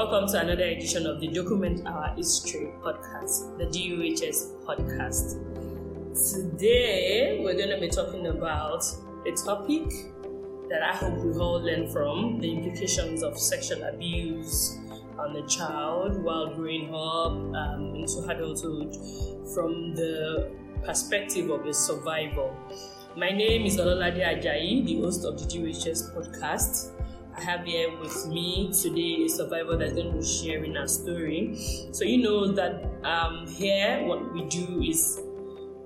Welcome to another edition of the Document Our History podcast, the DOHS podcast. Today, we're going to be talking about a topic that I hope we've all learn from the implications of sexual abuse on a child while growing up um, into adulthood from the perspective of a survivor. My name is Ololade Ajayi, the host of the DOHS podcast. Have here with me today a survivor that's going to be sharing her story. So you know that um, here what we do is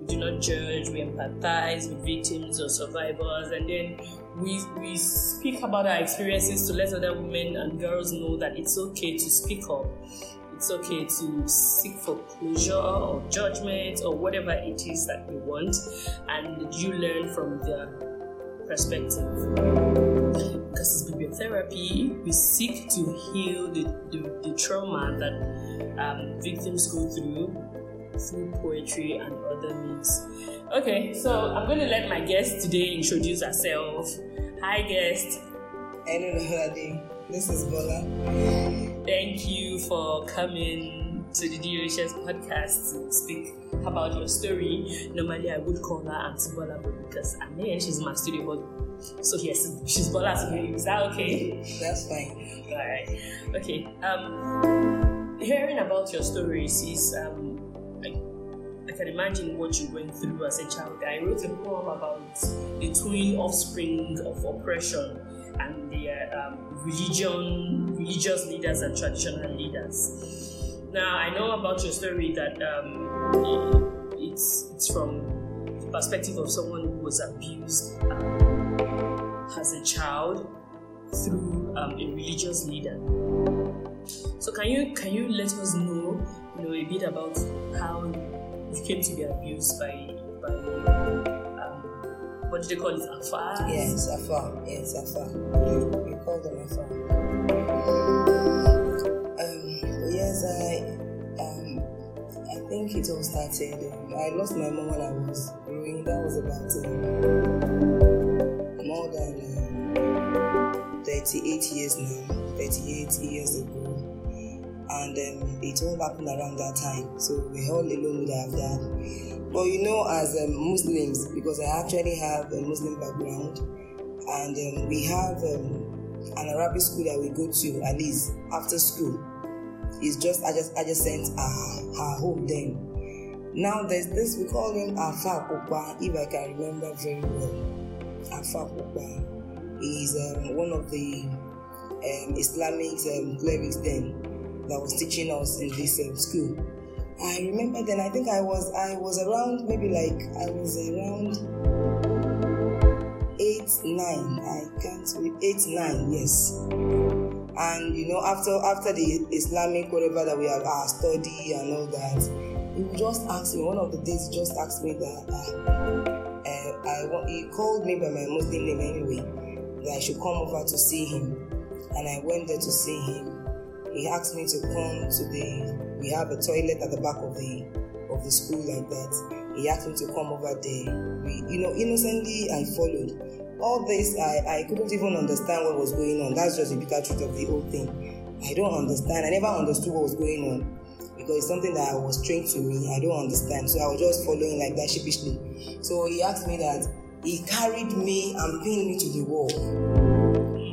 we do not judge, we empathize with victims or survivors, and then we we speak about our experiences to let other women and girls know that it's okay to speak up. It's okay to seek for closure or judgment or whatever it is that we want, and you learn from their perspective it's bibliotherapy, we seek to heal the, the, the trauma that um, victims go through through poetry and other means. Okay, so I'm going to let my guest today introduce herself. Hi, guest. Hello, Lady. This is Bola. Thank you for coming to the DOHS podcast to speak about your story. Normally, I would call her Auntie Bola, but because I'm here, she's my studio, so yes, she's Bola to hear you. Is that okay? That's fine. All right. Okay. Um, hearing about your stories is um, I, I can imagine what you went through as a child. I wrote a poem about the twin offspring of oppression and the um, religion, religious leaders and traditional leaders. Now I know about your story that um, it's it's from the perspective of someone who was abused. Um, as a child through um, a religious leader. So can you can you let us know you know a bit about how you came to be abused by by um, what do they call it Afa? Yes, Afa. Yes, Afa. We call them Afa. Um, yes, I um, I think it all started. Um, I lost my mom when I was growing. That was about. 38 years now, 38 years ago. And um, it all happened around that time. So we all alone would have that. But you know, as um, Muslims, because I actually have a Muslim background, and um, we have um, an Arabic school that we go to at least after school. It's just adjacent, our, our home then. Now there's this we call him Afa Opa, if I can remember very well. Afakuba is um, one of the um, Islamic um, clerics then that was teaching us in this um, school. I remember then. I think I was I was around maybe like I was around eight nine. I can't read eight nine. Yes. And you know after after the Islamic whatever that we have our study and all that, he just asked me one of the days. He just asked me that. Uh, I want, he called me by my Muslim name anyway, that I should come over to see him. And I went there to see him. He asked me to come to the, we have a toilet at the back of the, of the school like that. He asked me to come over there. We, you know, innocently I followed. All this, I, I couldn't even understand what was going on. That's just the bitter truth of the whole thing. I don't understand. I never understood what was going on because it's something that was strange to me. I don't understand. So I was just following like that sheepishly. So he asked me that he carried me and pinned me to the wall.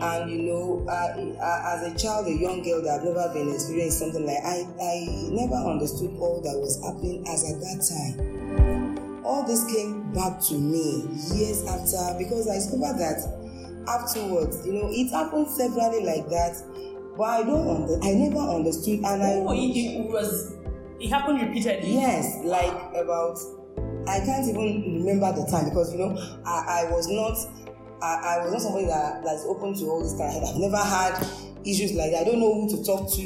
And you know, uh, as a child, a young girl that I've never been experiencing something like I, I never understood all that was happening as at that time. All this came back to me years after because I discovered that afterwards, you know, it happened severally like that but I don't under, I never understood and I Oh, it, it was it happened repeatedly. Yes, like about I can't even remember the time because you know I, I was not I, I was not somebody that that's open to all this kind. I've never had issues like that. I don't know who to talk to.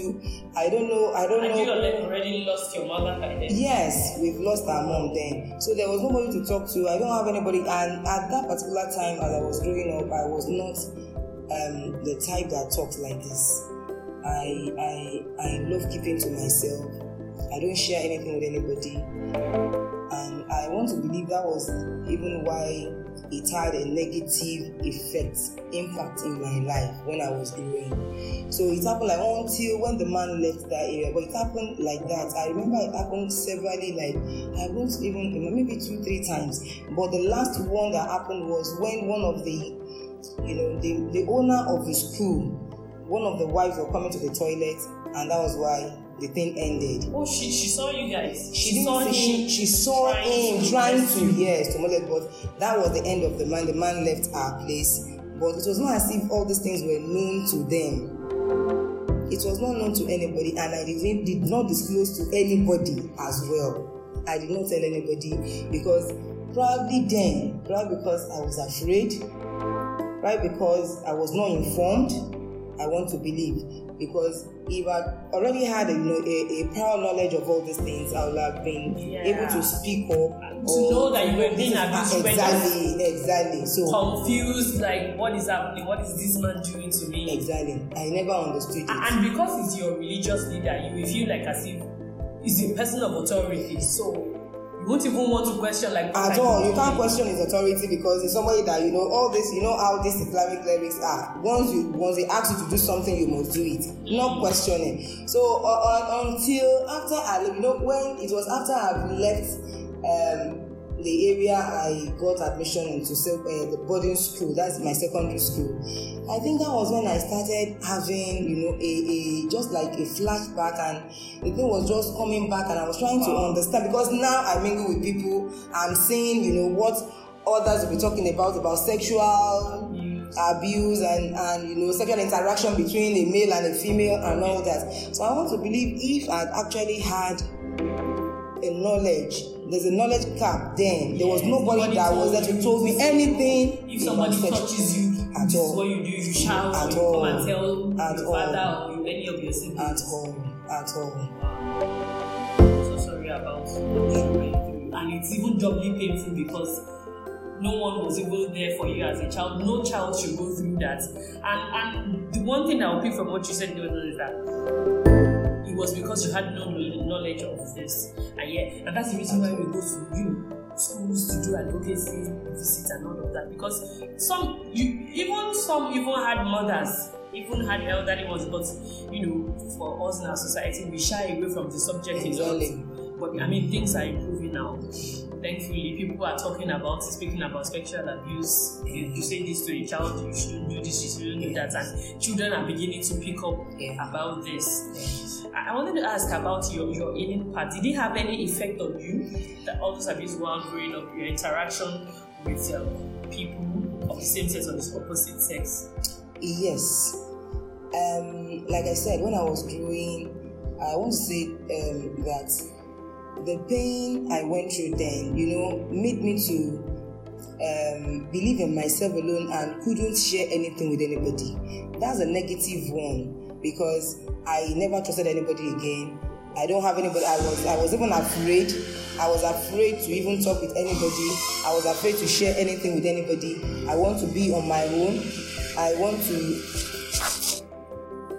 I don't know. I don't know. and know. you already lost your mother by then. Yes, we've lost our mom then. So there was nobody to talk to. I don't have anybody. And at that particular time, as I was growing up, I was not um, the type that talks like this. I, I, I love keeping to myself. I don't share anything with anybody. Want to believe that was even why it had a negative effect, impact in my life when I was growing. So it happened like until when the man left that area, but it happened like that. I remember it happened severally, like I won't even maybe two, three times. But the last one that happened was when one of the you know, the, the owner of the school, one of the wives were coming to the toilet, and that was why the thing ended. Oh, she, she saw you guys. She, she saw him. She, she saw trying him to trying to, yes, to molest, but that was the end of the man. The man left our place, but it was not as if all these things were known to them. It was not known to anybody, and I did, did not disclose to anybody as well. I did not tell anybody because probably then, probably because I was afraid, right? Because I was not informed. I want to believe because if I already had a, you know, a, a prior knowledge of all these things, I would have been yeah. able to speak up. To know that you were being abused. Exactly, exactly. So confused, like what is happening? What is this man doing to me? Exactly. I never understood it. And because it's your religious leader, you will feel like as if it's a person of authority. So won't even want to question like at all. You can't question his authority because it's somebody that you know all this. You know how these Islamic clerics are. Once you once they ask you to do something, you must do it. Not questioning. So uh, until after I, you know, when it was after I've left. Um, the area I got admission into uh, the boarding school, that's my secondary school. I think that was when I started having, you know, a, a just like a flashback, and the thing was just coming back, and I was trying to understand because now I mingle with people, I'm seeing, you know, what others will be talking about about sexual abuse and and you know sexual interaction between a male and a female and all that. So I want to believe if I'd actually had a knowledge there's a knowledge cap then there was nobody that was there to told me anything if somebody touches you at this all. is what you do you shout at you all. come and tell at your all. father or any of your siblings at all at all so sorry about what you're going through and it's even doubly painful because no one was even there for you as a child. No child should go through that. And and the one thing I'll pick from what you said is that it was because you had no knowledge of this. And yeah, and that's the reason why we go to you schools to do advocacy visits and all of that. Because some you even some even had mothers, even had elderly ones, but you know, for us in our society we shy away from the subject exactly. But I mean things are improving now thankfully people are talking about speaking about sexual abuse you, you say this to a child you shouldn't do this you shouldn't do that and children are beginning to pick up about this I wanted to ask about your, your healing part. Did it have any effect on you? That all those abuse while growing up, your interaction with um, people of the same sex or the opposite sex? Yes. Um, like I said, when I was growing, I want to say um, that the pain I went through then, you know, made me to um, believe in myself alone and couldn't share anything with anybody. That's a negative one because I never trusted anybody again. I don't have anybody. I was I was even afraid. I was afraid to even talk with anybody. I was afraid to share anything with anybody. I want to be on my own. I want to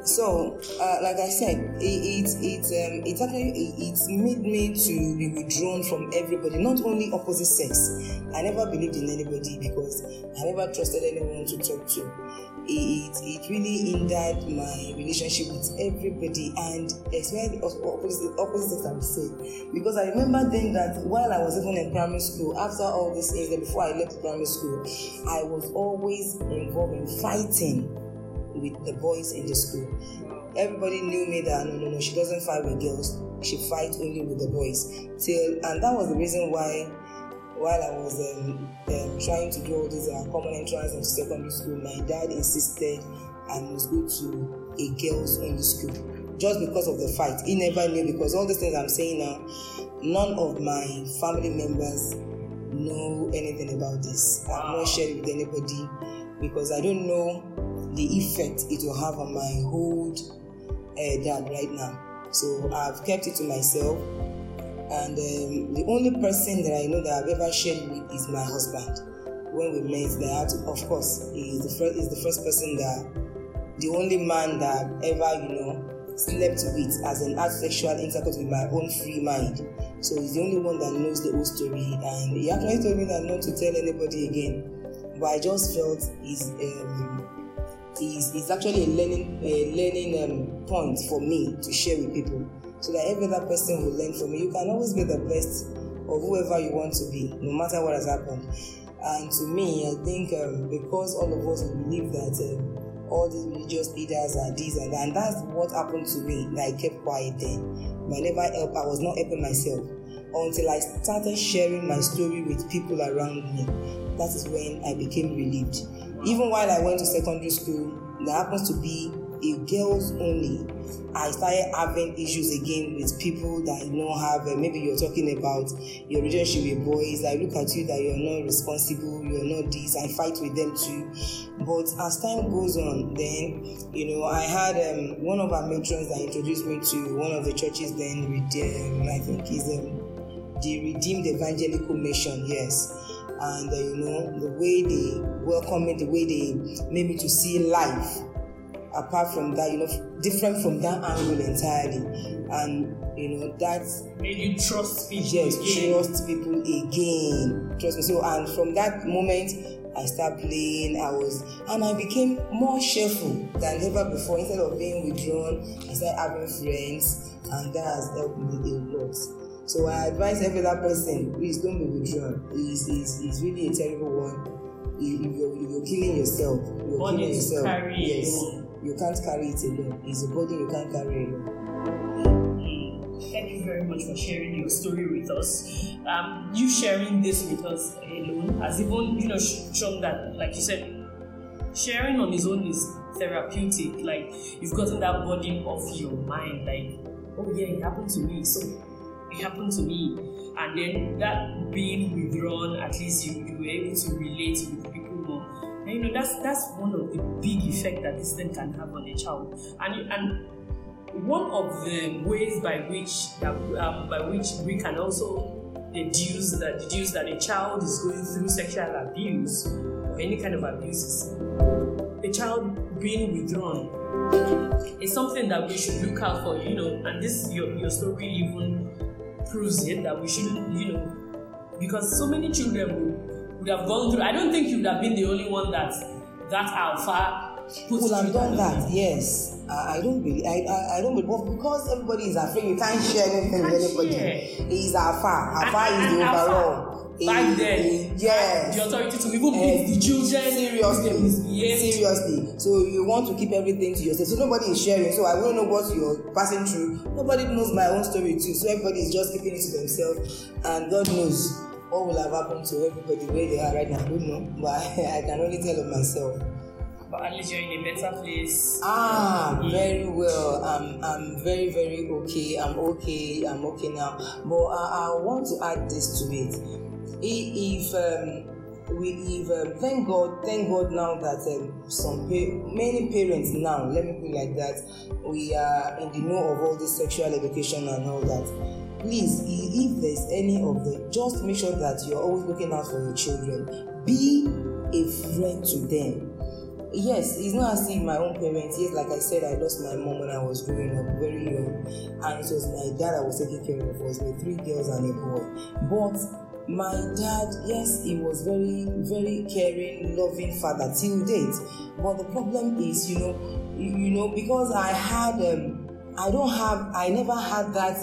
so, uh, like I said, it it it, um, it actually it, made me to be withdrawn from everybody, not only opposite sex. I never believed in anybody because I never trusted anyone to talk to. It, it really hindered my relationship with everybody and especially opposite opposite sex I would say. Because I remember then that while I was even in primary school, after all this incident, before I left primary school, I was always involved in fighting with the boys in the school. Everybody knew me that no, no, no, she doesn't fight with girls. She fights only with the boys. Till and that was the reason why, while I was um, um, trying to do all these uh, common entrance into secondary school, my dad insisted I must go to a girls' only school just because of the fight. He never knew because all these things I'm saying now, none of my family members know anything about this. I've not shared with anybody because I don't know the effect it will have on my old uh, dad right now. So I've kept it to myself. And um, the only person that I know that I've ever shared with is my husband. When we met, that of course he is the first is the first person that the only man that I've ever you know slept with as an had sexual intercourse with my own free mind. So he's the only one that knows the whole story, and he actually told me that not to tell anybody again but I just felt is um, is is actually a learning a learning um, point for me to share with people, so that every other person will learn from me. You can always be the best of whoever you want to be, no matter what has happened. And to me, I think um, because all of us believe that um, all these religious leaders are this and that, and that's what happened to me. That I kept quiet then. But I never helped. I was not helping myself until I started sharing my story with people around me. That is when I became relieved. Even while I went to secondary school, there happens to be a girls only I started having issues again with people that you know have uh, maybe you're talking about your relationship with boys. I look at you that you're not responsible, you're not this. I fight with them too. But as time goes on, then you know I had um, one of our matrons that introduced me to one of the churches. Then with um, I think is um, the Redeemed Evangelical Mission. Yes and uh, you know the way they welcome me, the way they made me to see life apart from that, you know, different from that angle entirely. And you know, that made you trust people. Yes, again. trust people again. Trust me. So and from that moment I started playing, I was and I became more cheerful than ever before. Instead of being withdrawn, I started having friends and that has helped me a lot. So I advise every other person, please don't be withdrawn. It's, it's, it's really a terrible one. If you're, if you're killing yourself, you're Body killing yourself. carry yes. alone. You can't carry it alone. It's a burden you can't carry alone. Thank you very much for sharing your story with us. Um, you sharing this with us alone has even, you know, shown that, like you said, sharing on his own is therapeutic. Like you've gotten that burden off your mind. Like, oh yeah, it happened to me. So happened to me. And then that being withdrawn, at least you, you were able to relate with people more. And you know, that's that's one of the big effect that this thing can have on a child. And and one of the ways by which that, um, by which we can also deduce that deduce that a child is going through sexual abuse or any kind of abuse is a child being withdrawn is something that we should look out for, you know, and this your your story even proves it that we shouldn't, you know, because so many children would, would have gone through. I don't think you would have been the only one that that alpha put I've through done that. yes. I, I don't believe, I, I, I don't believe, but because everybody is afraid, you can't share anything with anybody. share. He's Alpha. Alpha And- is the and Alpha, overall. Back He- then, he- yes. the authority to even beat the children Seriously, seriously. So you want to keep everything to yourself. So nobody is sharing. So I won't know what you're passing through. Nobody knows my own story too. So everybody is just keeping it to themselves. And God knows what will have happened to everybody where they are right now. I don't know, but I, can only tell of myself. But at least you're in a better place. Ah, very well. I'm, I'm very, very okay. I'm okay. I'm okay now. But I, I want to add this to it. If um, we, if um, thank God, thank God now that um, some pa- many parents now, let me put it like that, we are in the know of all this sexual education and all that. Please, if there's any of the, just make sure that you're always looking out for your children. Be a friend to them yes it's not as if my own parents yes like i said i lost my mom when i was growing up very young and it was my dad i was taking care of us with three girls and a boy but my dad yes he was very very caring loving father till date but the problem is you know you, know because i had um i don't have i never had that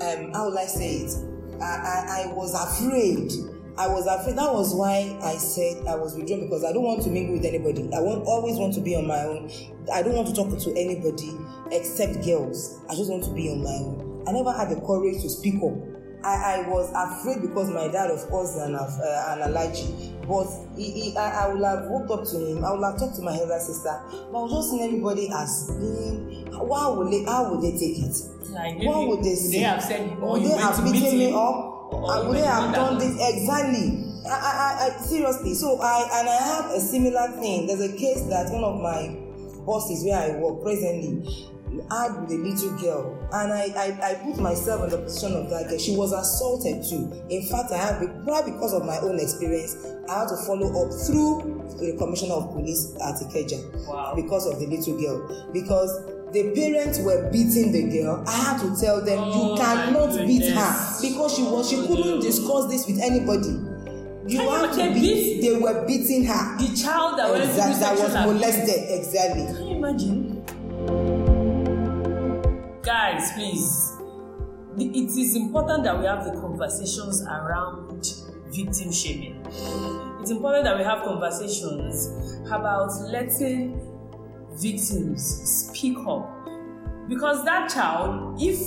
um how will i say it i i, I was afraid I was afraid. That was why I said I was withdrawn because I don't want to mingle with anybody. I want always want to be on my own. I don't want to talk to anybody except girls. I just want to be on my own. I never had the courage to speak up. I, I was afraid because my dad, of course, an, uh, an allergy. But he, he, I, I would have walked up to him. I would have talked to my elder sister. But I was just seeing everybody as being. How would they? How would they take it? Like what would they say? They have said, or would you they have beaten me up? or would they have done this exactly? I, I, I, seriously. So I and I have a similar thing. There's a case that one of my bosses where I work presently had with a little girl, and I, I, I put myself in the position of that girl. She was assaulted too. In fact, I have probably because of my own experience, I had to follow up through the commissioner of police at Ikeja Wow. because of the little girl because the parents were beating the girl i had to tell them Oh you cannot beat her because she was she oh couldn't discuss this with anybody You have to beat. They were beating her. The child that went Exact- through that was molested. Exactly. Can you imagine? Guys, please. It is important that we have the conversations around victim shaming. It's important that we have conversations about letting victims speak up. Because that child, if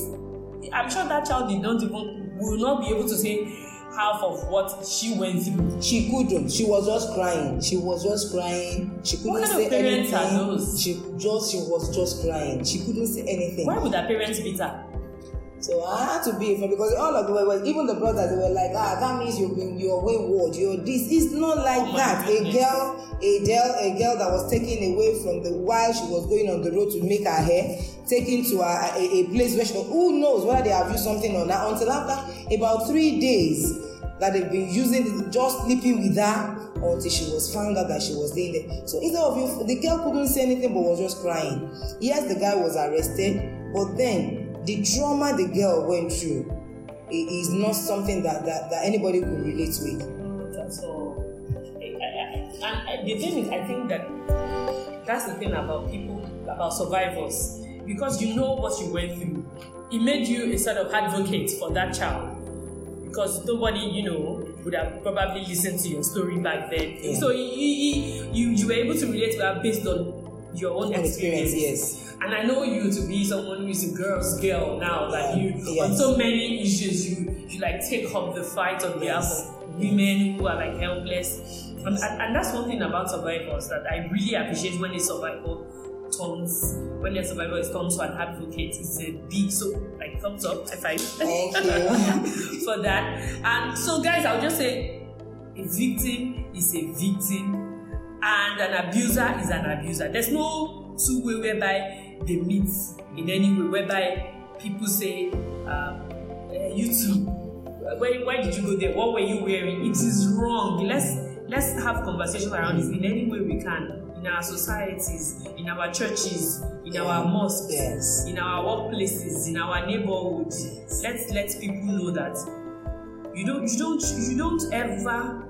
I'm sure that child did not even will not be able to say half of what she went through. She couldn't. She was just crying. She was just crying. She couldn't What kind say of parents are anything. those? She just she was just crying. She couldn't say anything. Why would her parents beat her? So I had to be a friend because all of the way, even the brothers, they were like, ah, that means you've been, you're wayward, you're this. It's not like Oh that. A girl, a girl, a girl that was taken away from the while she was going on the road to make her hair, taken to a, a, a place where she was, who knows whether they have used something on her until after about three days that they've been using, just sleeping with her until she was found out that she was laying there. So instead of you, the girl couldn't say anything but was just crying. Yes, the guy was arrested, but then the trauma the girl went through is not something that, that, that anybody could relate with. All. I- I- I- the thing is, I think that that's the thing about people, about survivors, because you know what you went through. It made you a sort of advocate for that child. Because nobody, you know, would have probably listened to your story back then. Yeah. So you, you, you, you were able to relate to her based on your own experience. experience, yes. And I know you to be someone who is a girl's girl now. Like you, Yes. on so many issues, you you like take up the fight on behalf Yes. of women who are like helpless. And, and, and that's one thing about survivors that I really appreciate when a survivor turns when a survivor is turned to an advocate. It's a big so like thumbs up, high five. Thank you. for that. And so, guys, I'll just say a victim is a victim, and an abuser is an abuser. There's no two way whereby they meet in any way, whereby people say, um, eh, "You too." Why, why did you go there? What were you wearing? It is wrong. Let's let's have conversation around this in any way we can in our societies, in our churches, in our mosques, Yes. in our workplaces, in our neighborhood. Let's let people know that you don't you don't you don't ever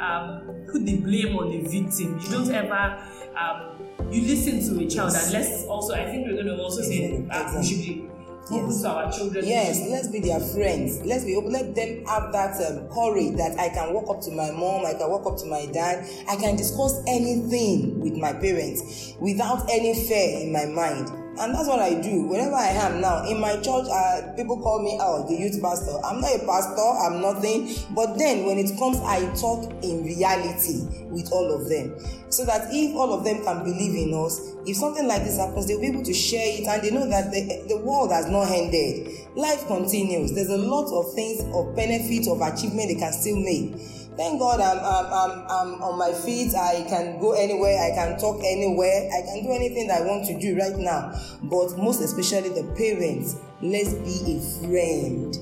um, put the blame on the victim. You don't ever um, you listen to a child and let's also I think we're going to also say uh, we should be open Yes. to our children. Yes, let's be their friends. Let's be open. Let them have that um, courage that I can walk up to my mom, I can walk up to my dad, I can discuss anything with my parents without any fear in my mind. And that's what I do. Wherever I am now, in my church, uh, people call me out, the youth pastor. I'm not a pastor, I'm nothing. But then when it comes, I talk in reality with all of them. So that if all of them can believe in us, if something like this happens, they'll be able to share it and they know that the, the world has not ended. Life continues. There's a lot of things of benefit, of achievement they can still make. Thank God I'm, I'm, I'm, I'm on my feet. I can go anywhere. I can talk anywhere. I can do anything I want to do right now. But most especially the parents, let's be a friend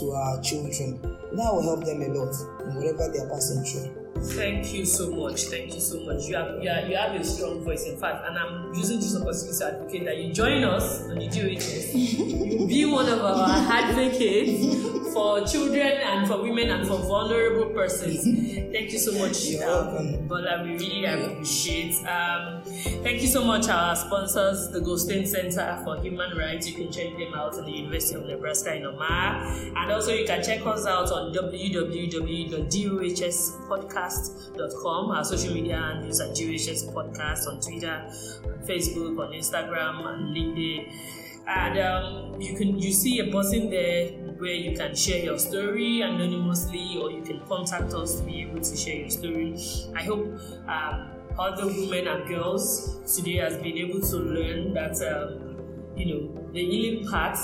to our children. That will help them a lot in whatever they are passing through. Thank you so much. Thank you so much. You have you, you have a strong voice, in fact, and I'm using this opportunity to advocate that you join us on the DOHS. you be one of our advocates for children and for women and for vulnerable persons. Thank you so much, You're um, welcome. Bola. We really appreciate. Um, thank you so much, our sponsors, the Goldstein Center for Human Rights. You can check them out at the University of Nebraska in Omaha, and also you can check us out on www.dohspodcast.com. Our social media handles are DOHS Podcast on Twitter, on Facebook, on Instagram, and LinkedIn. And um, you can you see a button there where you can share your story anonymously, or you can contact us to be able to share your story. I hope um, other women and girls today has been able to learn that um, you know the healing part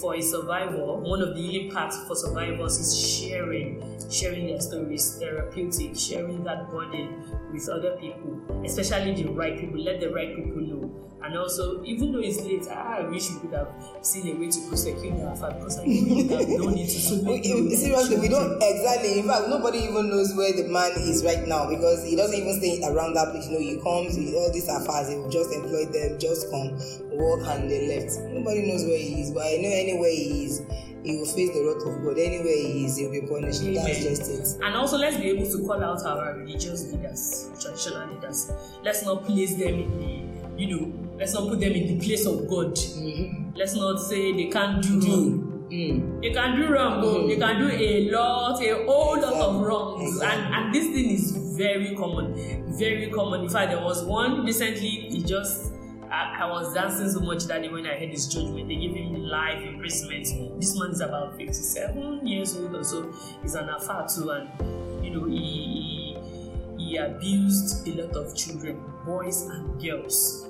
for a survivor. One of the healing parts for survivors is sharing, sharing their stories, therapeutic, sharing that burden with other people, especially the right people. Let the right people know. And also, even though it's late, I wish we could have seen a way to prosecute her because I know would have done it to so many We, seriously, we don't exactly. In fact, nobody even knows where the man is right now because he doesn't even stay around that place. You know, he comes with all these affairs. He just employ them, just come, walk, and they left. Nobody knows where he is, but I know anywhere he is. he will face the wrath of God. Anywhere he is, he will be punished. That's just it. And also, let's be able to call out our religious leaders, traditional leaders. Let's not place them in the, you know, let's not put them in the place of God. Mm-hmm. Let's not say they can't do wrong. Mm. They can do wrong, mm. they can do a lot, a whole lot of wrongs, and and this thing is very common, very common. In fact, there was one recently. He just I, I, was dancing so much that day when I heard his judgment. They gave him life imprisonment. This man is about 57 years old or so. He's an Alfa too, and you know, he, he, he abused a lot of children, boys and girls.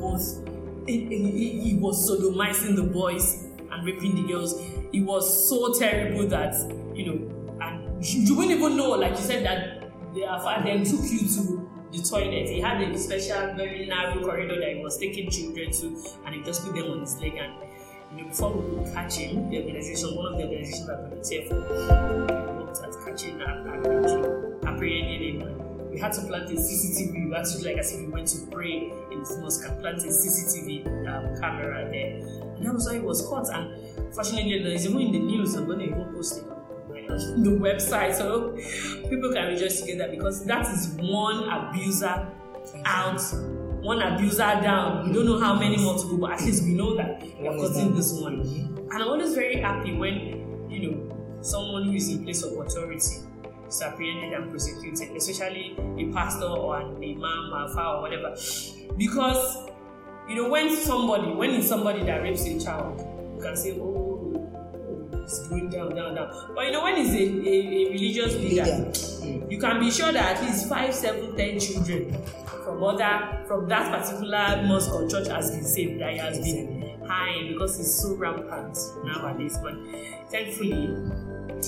Both. He, he, he was sodomizing the boys and raping the girls. It was so terrible that, you know, and you, you wouldn't even know, like you said, that the Alfa then took you to the toilet. He had a special, very narrow corridor that he was taking children to, and he just put them on his leg. And you know, before we could catch him, the organization, one of the organizations that volunteered for, worked at catching and, and apprehending him. We had to plant a CCTV. We had to like as if we went to pray in this mosque and plant a CCTV um, camera there. And that was why he was caught. And fortunately, there's even in the news. I'm going to even post it on the website so people can rejoice together because that is one abuser out one abuser down we don't know how many more to go but at least we know that we're cutting this one and i'm always very happy when you know someone who is in place of authority is apprehended and prosecuted especially a pastor or an imam alpha or whatever because you know when somebody when it's somebody that rapes a child you can say oh it's going down, down, down. But you know, when it's a, a, a religious leader, mm. you can be sure that at least five, seven, ten children from other from that particular mosque or church has been saved. That has been high because it's so rampant nowadays. But thankfully,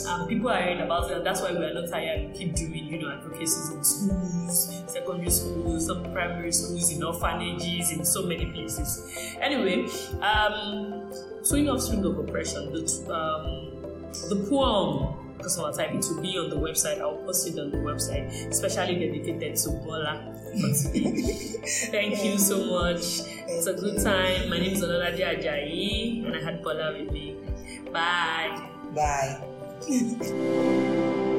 um, people are hearing about and that's why we are not tired. We keep doing, you know, advocacies in schools, secondary schools, some primary schools, in orphanages, in so many places. Anyway, um, twin offspring of oppression, the um, the poem because of time, it be on the website. I'll post it on the website, especially dedicated to Bola. Thank you so much. It's a good time. My name is Ololade Ajayi, and I had Bola with me. Bye. Bye. Mm-hmm.